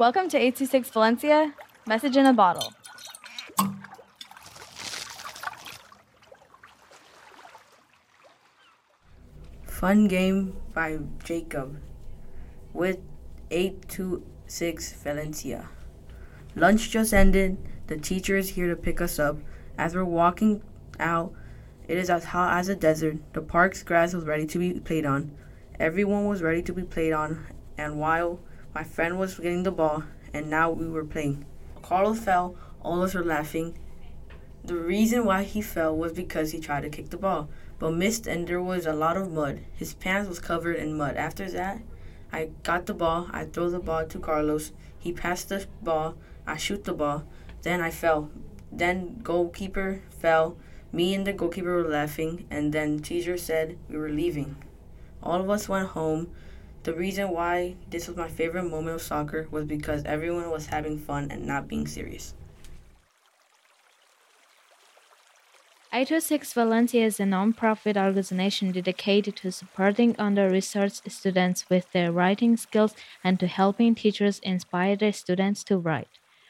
Welcome to 826 Valencia, message in a bottle. Fun game by Jacob with 826 Valencia. Lunch just ended. The teacher is here to pick us up. As we're walking out, it is as hot as a desert. The park's grass was ready to be played on. Everyone was ready to be played on, and while my friend was getting the ball, and now we were playing. Carlos fell, all of us were laughing. The reason why he fell was because he tried to kick the ball, but missed and there was a lot of mud. His pants was covered in mud. After that, I got the ball, I throw the ball to Carlos. He passed the ball, I shoot the ball. Then I fell. Then goalkeeper fell. Me and the goalkeeper were laughing, and then teacher said we were leaving. All of us went home. The reason why this was my favorite moment of soccer was because everyone was having fun and not being serious. 826 Valencia is a non-profit organization dedicated to supporting under-resourced students with their writing skills and to helping teachers inspire their students to write.